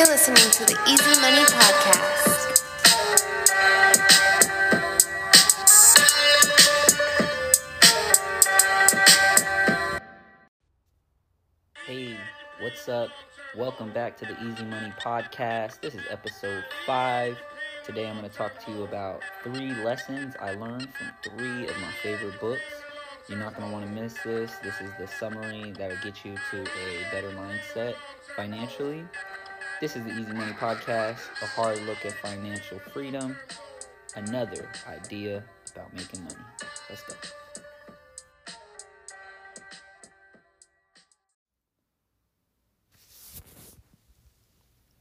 You're listening to the Easy Money Podcast. Hey, what's up? Welcome back to the Easy Money Podcast. This is episode five. Today I'm going to talk to you about three lessons I learned from three of my favorite books. You're not going to want to miss this. This is the summary that will get you to a better mindset financially. This is the Easy Money Podcast, a hard look at financial freedom, another idea about making money. Let's go.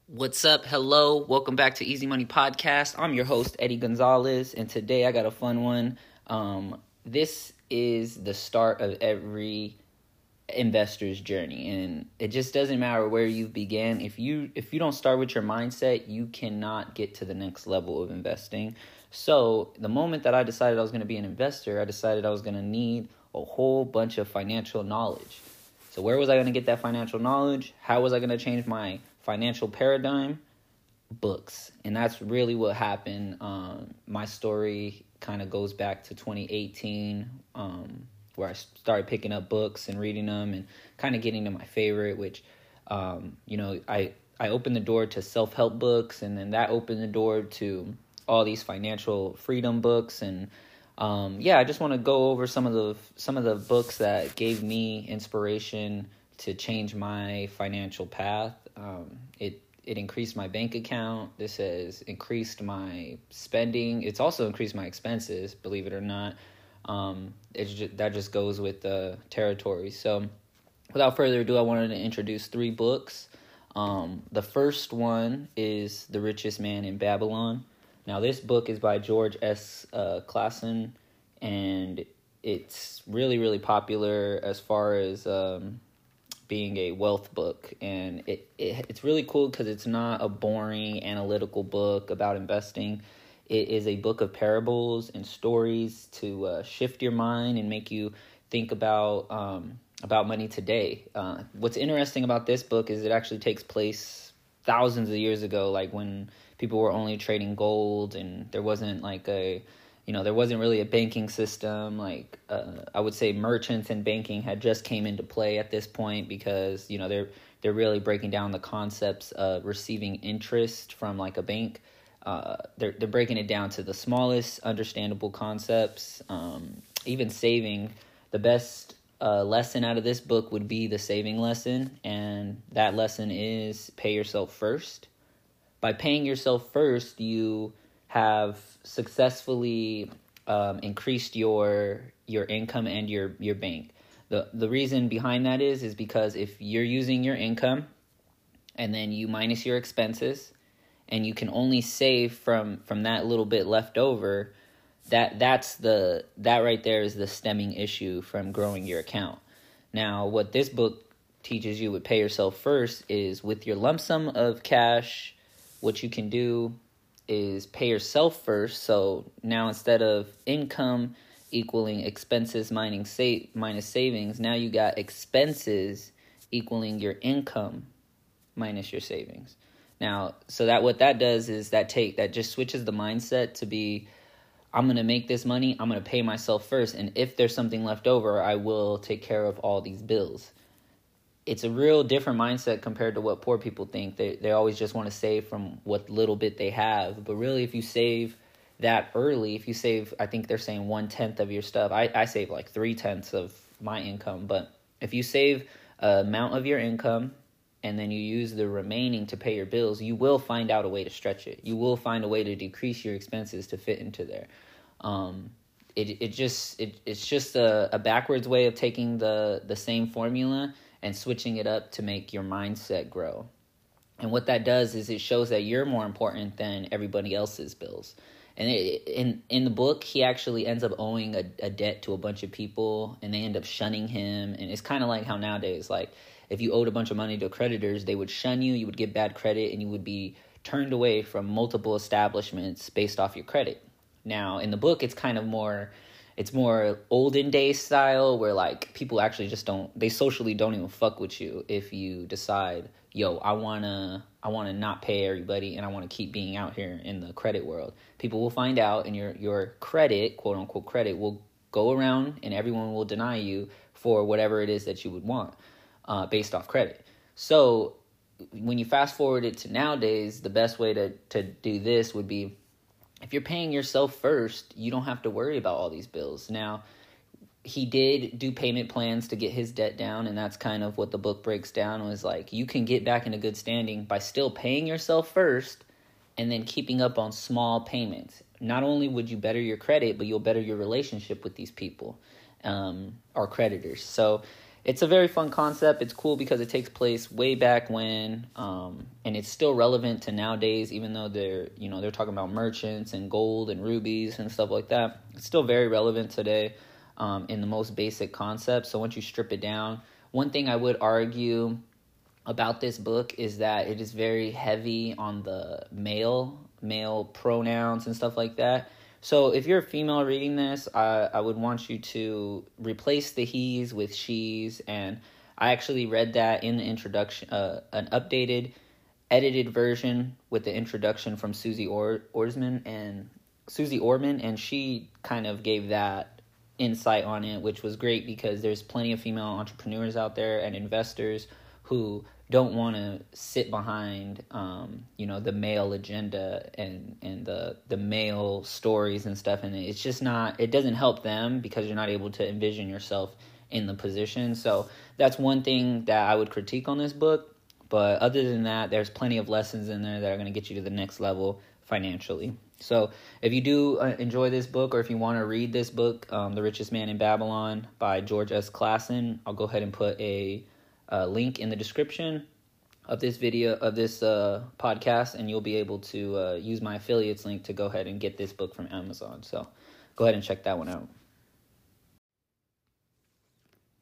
What's up? Hello. Welcome back to Easy Money Podcast. I'm your host, Eddie Gonzalez, and today I got a fun one. Um, this is the start of every investor's journey and it just doesn't matter where you begin. If you if you don't start with your mindset you cannot get to the next level of investing. So the moment that i decided i was going to be an investor i decided i was going to need a whole bunch of financial knowledge. So where was i going to get that financial knowledge? How was i going to change my financial paradigm? Books. And that's really what happened. Um, my story kind of goes back to 2018 um, where I started picking up books and reading them and kind of getting to my favorite, which, um, you know, I, I opened the door to self help books and then that opened the door to all these financial freedom books and um, yeah, I just want to go over some of the some of the books that gave me inspiration to change my financial path. Um, it it increased my bank account. This has increased my spending. It's also increased my expenses, believe it or not. Um, it's just, that just goes with the territory. So, without further ado, I wanted to introduce three books. Um, the first one is The Richest Man in Babylon. Now, this book is by George S. Uh, Clason, and it's really, really popular as far as um, being a wealth book. And it, it it's really cool because it's not a boring analytical book about investing it is a book of parables and stories to uh, shift your mind and make you think about um, about money today. Uh, what's interesting about this book is it actually takes place thousands of years ago, like when people were only trading gold and there wasn't like a you know there wasn't really a banking system like uh, i would say merchants and banking had just came into play at this point because you know they're they're really breaking down the concepts of receiving interest from like a bank uh, they're they're breaking it down to the smallest understandable concepts. Um, even saving, the best uh, lesson out of this book would be the saving lesson, and that lesson is pay yourself first. By paying yourself first, you have successfully um, increased your your income and your your bank. the The reason behind that is is because if you're using your income and then you minus your expenses and you can only save from from that little bit left over that that's the that right there is the stemming issue from growing your account. Now what this book teaches you would pay yourself first is with your lump sum of cash what you can do is pay yourself first. So now instead of income equaling expenses minus sa- minus savings now you got expenses equaling your income minus your savings now, so that what that does is that take that just switches the mindset to be I'm going to make this money, I'm going to pay myself first and if there's something left over, I will take care of all these bills. It's a real different mindset compared to what poor people think. They they always just want to save from what little bit they have, but really if you save that early, if you save, I think they're saying one tenth of your stuff. I, I save like three tenths of my income, but if you save a amount of your income and then you use the remaining to pay your bills, you will find out a way to stretch it. You will find a way to decrease your expenses to fit into there. Um, it it just it it's just a, a backwards way of taking the the same formula and switching it up to make your mindset grow. And what that does is it shows that you're more important than everybody else's bills. And it, in in the book, he actually ends up owing a, a debt to a bunch of people, and they end up shunning him. And it's kind of like how nowadays, like if you owed a bunch of money to creditors, they would shun you, you would get bad credit, and you would be turned away from multiple establishments based off your credit. Now, in the book, it's kind of more it's more olden day style where like people actually just don't they socially don't even fuck with you if you decide yo i want to i want to not pay everybody and i want to keep being out here in the credit world people will find out and your your credit quote unquote credit will go around and everyone will deny you for whatever it is that you would want uh, based off credit so when you fast forward it to nowadays the best way to to do this would be if you're paying yourself first, you don't have to worry about all these bills. Now, he did do payment plans to get his debt down, and that's kind of what the book breaks down was like you can get back into good standing by still paying yourself first and then keeping up on small payments. Not only would you better your credit, but you'll better your relationship with these people um, or creditors. So it's a very fun concept. It's cool because it takes place way back when, um, and it's still relevant to nowadays. Even though they're you know they're talking about merchants and gold and rubies and stuff like that, it's still very relevant today um, in the most basic concepts. So once you strip it down, one thing I would argue about this book is that it is very heavy on the male male pronouns and stuff like that so if you're a female reading this, I, I would want you to replace the he's with she's. And I actually read that in the introduction, uh, an updated, edited version with the introduction from Suze or- Orsman and Suze Orman, and she kind of gave that insight on it, which was great because there's plenty of female entrepreneurs out there and investors who don't want to sit behind um, you know the male agenda and and the the male stories and stuff. And it's just not it doesn't help them because you're not able to envision yourself in the position. So that's one thing that I would critique on this book. But other than that there's plenty of lessons in there that are going to get you to the next level financially. So if you do uh, enjoy this book or if you want to read this book um, the richest man in babylon by george s. Clason i'll go ahead and put a uh, link in the description of this video of this uh, podcast, and you'll be able to uh, use my affiliates link to go ahead and get this book from Amazon. So go ahead and check that one out.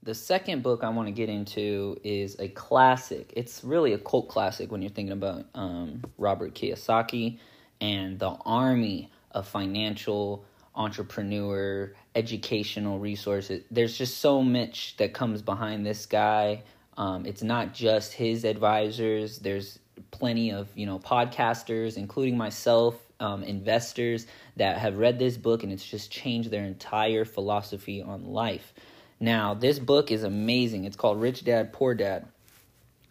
The second book I want to get into is a classic. It's really a cult classic when you're thinking about um, Robert Kiyosaki and the army of financial entrepreneur educational resources. There's just so much that comes behind this guy um, it's not just his advisors. There's plenty of you know podcasters, including myself, um, investors that have read this book, and it's just changed their entire philosophy on life. Now, this book is amazing. It's called Rich Dad Poor Dad,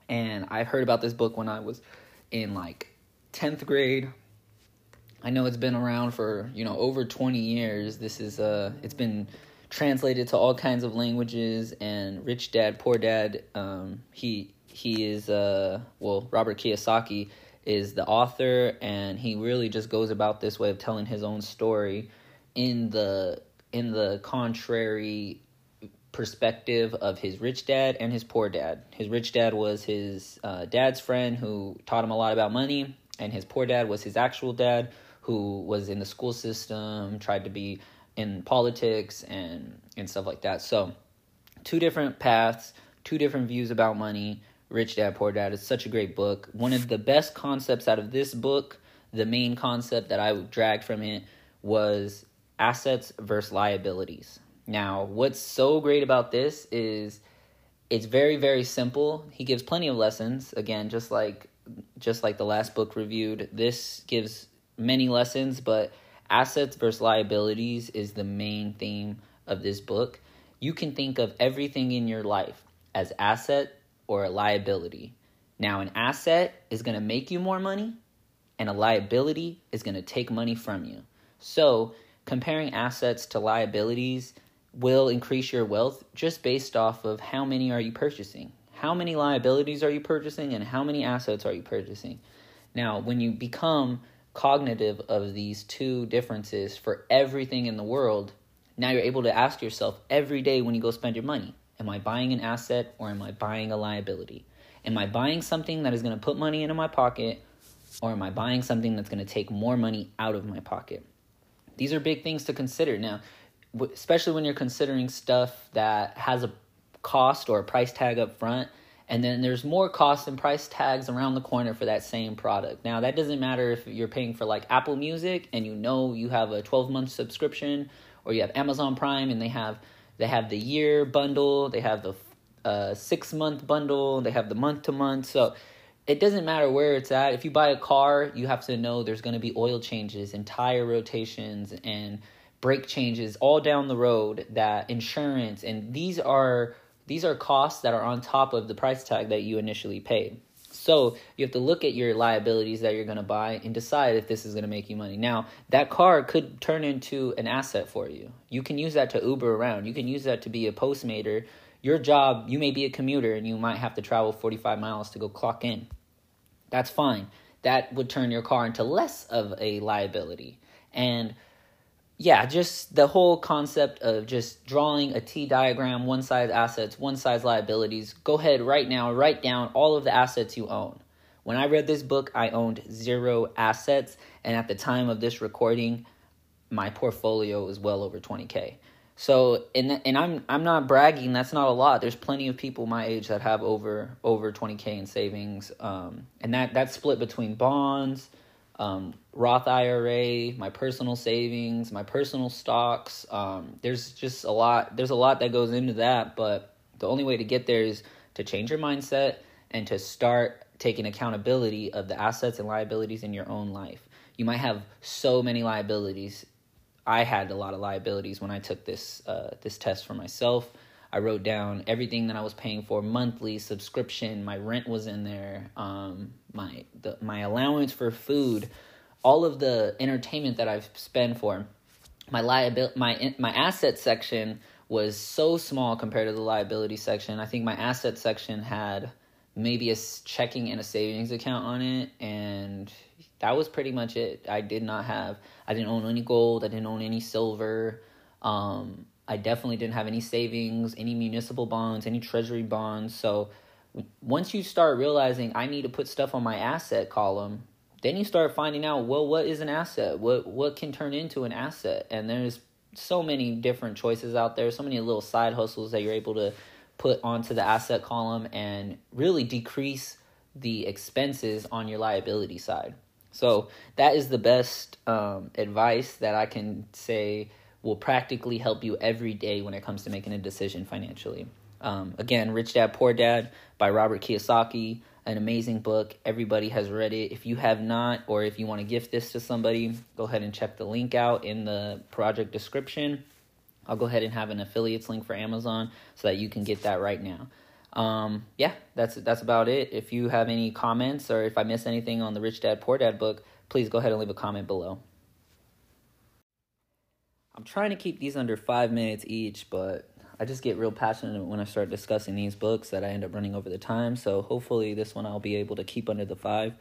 and I heard about this book when I was in like tenth grade. I know it's been around for you know over twenty years. This is uh, it's been translated to all kinds of languages. And Rich Dad Poor Dad, um, he he is uh, well Robert Kiyosaki is the author, and he really just goes about this way of telling his own story in the in the contrary perspective of his rich dad and his poor dad. His rich dad was his uh, dad's friend who taught him a lot about money, and his poor dad was his actual dad who was in the school system, tried to be in politics and and stuff like that. So, two different paths, two different views about money. Rich Dad Poor Dad is such a great book. One of the best concepts out of this book, the main concept that I dragged from it was assets versus liabilities. Now, what's so great about this is it's very very simple. He gives plenty of lessons. Again, just like just like the last book reviewed, this gives many lessons, but assets versus liabilities is the main theme of this book. You can think of everything in your life as asset or a liability. Now, an asset is going to make you more money, and a liability is going to take money from you. So, comparing assets to liabilities will increase your wealth just based off of how many are you purchasing. How many liabilities are you purchasing and how many assets are you purchasing? Now, when you become cognitive of these two differences for everything in the world, now you're able to ask yourself every day when you go spend your money Am I buying an asset or am I buying a liability? Am I buying something that is going to put money into my pocket or am I buying something that's going to take more money out of my pocket? These are big things to consider. Now, especially when you're considering stuff that has a cost or a price tag up front and then there's more costs and price tags around the corner for that same product. Now, that doesn't matter if you're paying for like Apple Music and you know you have a 12 month subscription, or you have Amazon Prime and they have they have the year bundle, they have the uh, six month bundle, they have the month to month. So it doesn't matter where it's at. If you buy a car, you have to know there's going to be oil changes and tire rotations and brake changes all down the road. That insurance and these are these are costs that are on top of the price tag that you initially paid. So you have to look at your liabilities that you're going to buy and decide if this is going to make you money. Now, that car could turn into an asset for you. You can use that to Uber around. You can use that to be a postmater. Your job, you may be a commuter and you might have to travel 45 miles to go clock in. That's fine. That would turn your car into less of a liability. And yeah, just the whole concept of just drawing a T diagram, one size assets, one size liabilities. Go ahead right now, write down all of the assets you own. When I read this book, I owned zero assets, and at the time of this recording, my portfolio was well over 20k. So, and and I'm I'm not bragging. That's not a lot. There's plenty of people my age that have over over 20k in savings, um, and that that's split between bonds, um, Roth IRA, my personal savings, my personal stocks. Um, there's just a lot. There's a lot that goes into that, but the only way to get there is to change your mindset and to start taking accountability of the assets and liabilities in your own life. You might have so many liabilities I had a lot of liabilities when I took this uh, this test for myself. I wrote down everything that I was paying for monthly subscription. My rent was in there. Um, my the, my allowance for food, all of the entertainment that I've spent for. My liability, my my asset section was so small compared to the liability section. I think my asset section had maybe a checking and a savings account on it, and that was pretty much it. I did not have, I didn't own any gold, I didn't own any silver. Um, I definitely didn't have any savings, any municipal bonds, any treasury bonds. So once you start realizing I need to put stuff on my asset column, then you start finding out, well, what is an asset? What what can turn into an asset? And there's so many different choices out there, so many little side hustles that you're able to put onto the asset column and really decrease the expenses on your liability side. So that is the best um, advice that I can say will practically help you every day when it comes to making a decision financially. Um, again, Rich Dad Poor Dad by Robert Kiyosaki, an amazing book. Everybody has read it. If you have not, or if you want to gift this to somebody, go ahead and check the link out in the project description. I'll go ahead and have an affiliates link for Amazon so that you can get that right now. Um, yeah, that's that's about it. If you have any comments or if I missed anything on the Rich Dad Poor Dad book, please go ahead and leave a comment below. I'm trying to keep these under five minutes each, but I just get real passionate when I start discussing these books that I end up running over the time. So hopefully, this one I'll be able to keep under the five.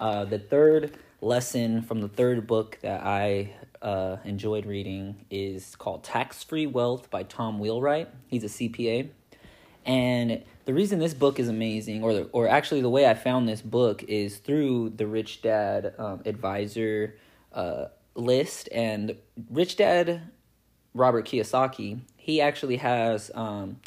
Uh, the third lesson from the third book that I uh, enjoyed reading is called Tax Free Wealth by Tom Wheelwright. He's a CPA. And the reason this book is amazing, or the, or actually the way I found this book is through the Rich Dad um, advisor uh, list. And Rich Dad Robert Kiyosaki, he actually has um,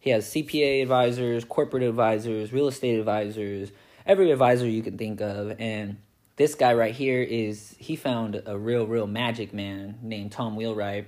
he has CPA advisors, corporate advisors, real estate advisors, every advisor you can think of, and this guy right here is he found a real real magic man named Tom Wheelwright.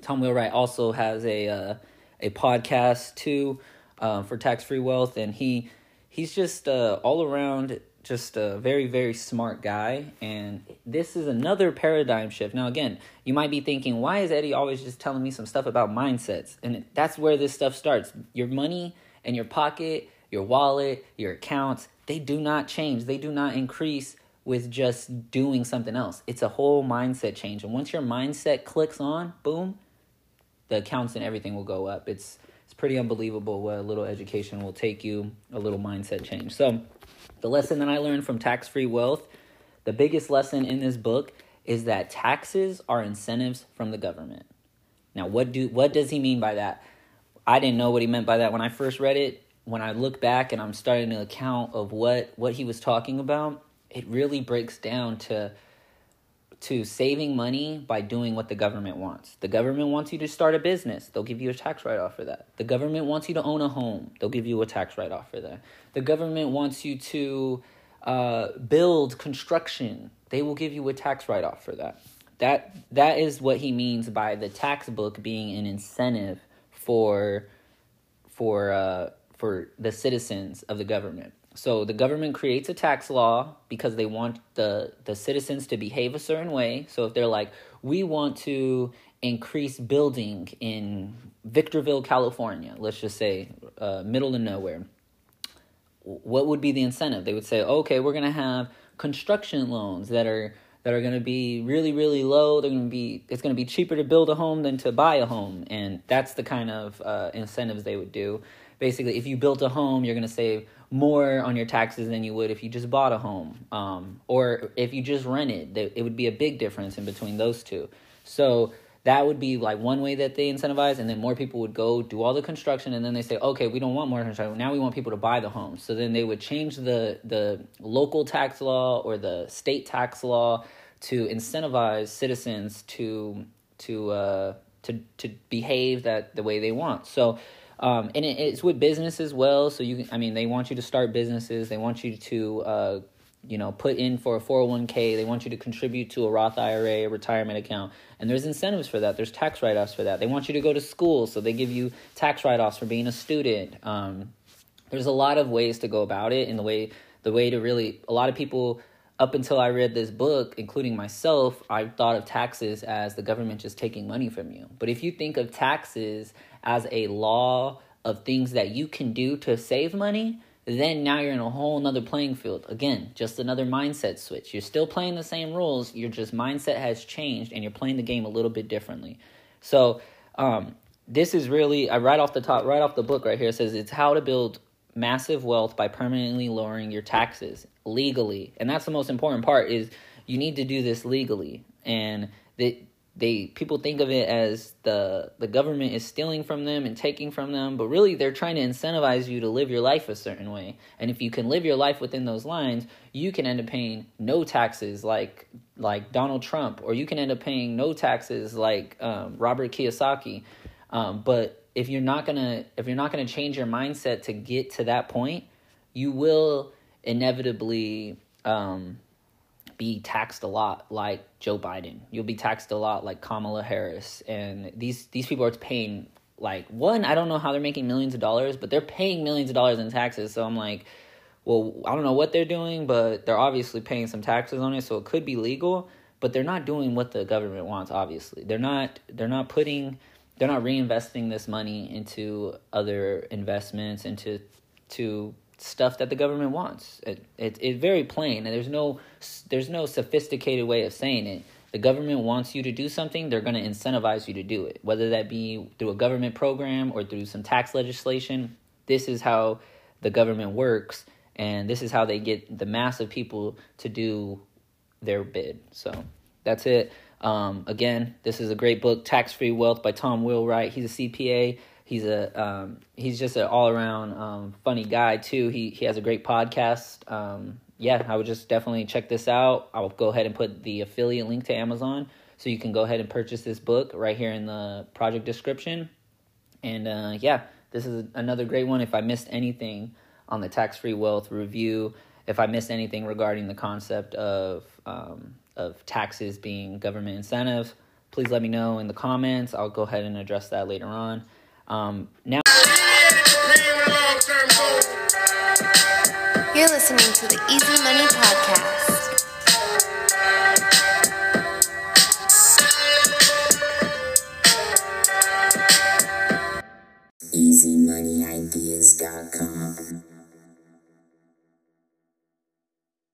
Tom Wheelwright also has a uh, a podcast too uh, for tax free wealth, and he he's just uh, all around just a very very smart guy and this is another paradigm shift. Now again you might be thinking why is eddie always just telling me some stuff about mindsets? And that's where this stuff starts. Your money and your pocket your wallet your accounts they do not change. They do not increase with just doing something else. It's a whole mindset change. And once your mindset clicks on boom the accounts and everything will go up. It's it's pretty unbelievable what a little education will take you, a little mindset change. So, the lesson that I learned from Tax Free Wealth, the biggest lesson in this book is that taxes are incentives from the government. Now, what do what does he mean by that? I didn't know what he meant by that when I first read it. When I look back and I'm starting to account of what what he was talking about, it really breaks down to to saving money by doing what the government wants. The government wants you to start a business, they'll give you a tax write off for that. The government wants you to own a home, they'll give you a tax write off for that. The government wants you to uh, build construction, they will give you a tax write off for that. that that is what he means by the tax book being an incentive for for uh, for the citizens of the government. So the government creates a tax law because they want the the citizens to behave a certain way. So if they're like, we want to increase building in Victorville, California, let's just say uh, middle of nowhere, what would be the incentive? They would say, okay, we're gonna have construction loans that are that are going to be really really low they're going to be it's going to be cheaper to build a home than to buy a home and that's the kind of uh, incentives they would do basically if you built a home you're going to save more on your taxes than you would if you just bought a home um, or if you just rented it it would be a big difference in between those two. So that would be like one way that they incentivize and then more people would go do all the construction and then they say okay we don't want more construction. Now we want people to buy the homes so then they would change the the local tax law or the state tax law to incentivize citizens to to uh, to to behave that the way they want. So um, and it, it's with business as well so you i mean they want you to start businesses they want you to uh, you know put in for a 401k they want you to contribute to a roth ira a retirement account and there's incentives for that there's tax write-offs for that. They want you to go to school so they give you tax write-offs for being a student. Um, there's a lot of ways to go about it and the way the way to really a lot of people up until i read this book including myself i thought of taxes as the government just taking money from you. But if you think of taxes as a law of things that you can do to save money then now you're in a whole nother playing field. Again, just another mindset switch. You're still playing the same rules, your just mindset has changed and you're playing the game a little bit differently. So, um, this is really I right off the top, right off the book right here says it's how to build massive wealth by permanently lowering your taxes legally. And that's the most important part is you need to do this legally. And that they people think of it as the the government is stealing from them and taking from them but really they're trying to incentivize you to live your life a certain way. And if you can live your life within those lines you can end up paying no taxes like like donald trump or you can end up paying no taxes like um, robert kiyosaki. Um, but if you're not gonna if you're not gonna change your mindset to get to that point you will inevitably um, be taxed a lot like Joe Biden. You'll be taxed a lot like Kamala Harris. And these these people are paying like one, I don't know how they're making millions of dollars, but they're paying millions of dollars in taxes. So I'm like, well, I don't know what they're doing, but they're obviously paying some taxes on it, so it could be legal, but they're not doing what the government wants, obviously. They're not they're not putting they're not reinvesting this money into other investments into to stuff that the government wants. It, it, it's very plain, and there's no there's no sophisticated way of saying it. The government wants you to do something, they're going to incentivize you to do it, whether that be through a government program or through some tax legislation. This is how the government works, and this is how they get the mass of people to do their bid. So that's it. Um, again, this is a great book, Tax Free Wealth by Tom Wheelwright. He's a CPA he's a um, he's just an all around um, funny guy too. He he has a great podcast. Um, yeah, I would just definitely check this out. I'll go ahead and put the affiliate link to Amazon so you can go ahead and purchase this book right here in the project description. And uh, yeah, this is another great one. If I missed anything on the tax free wealth review, if I missed anything regarding the concept of um, of taxes being government incentives, please let me know in the comments. I'll go ahead and address that later on. Um, now. You're listening to the Easy Money Podcast.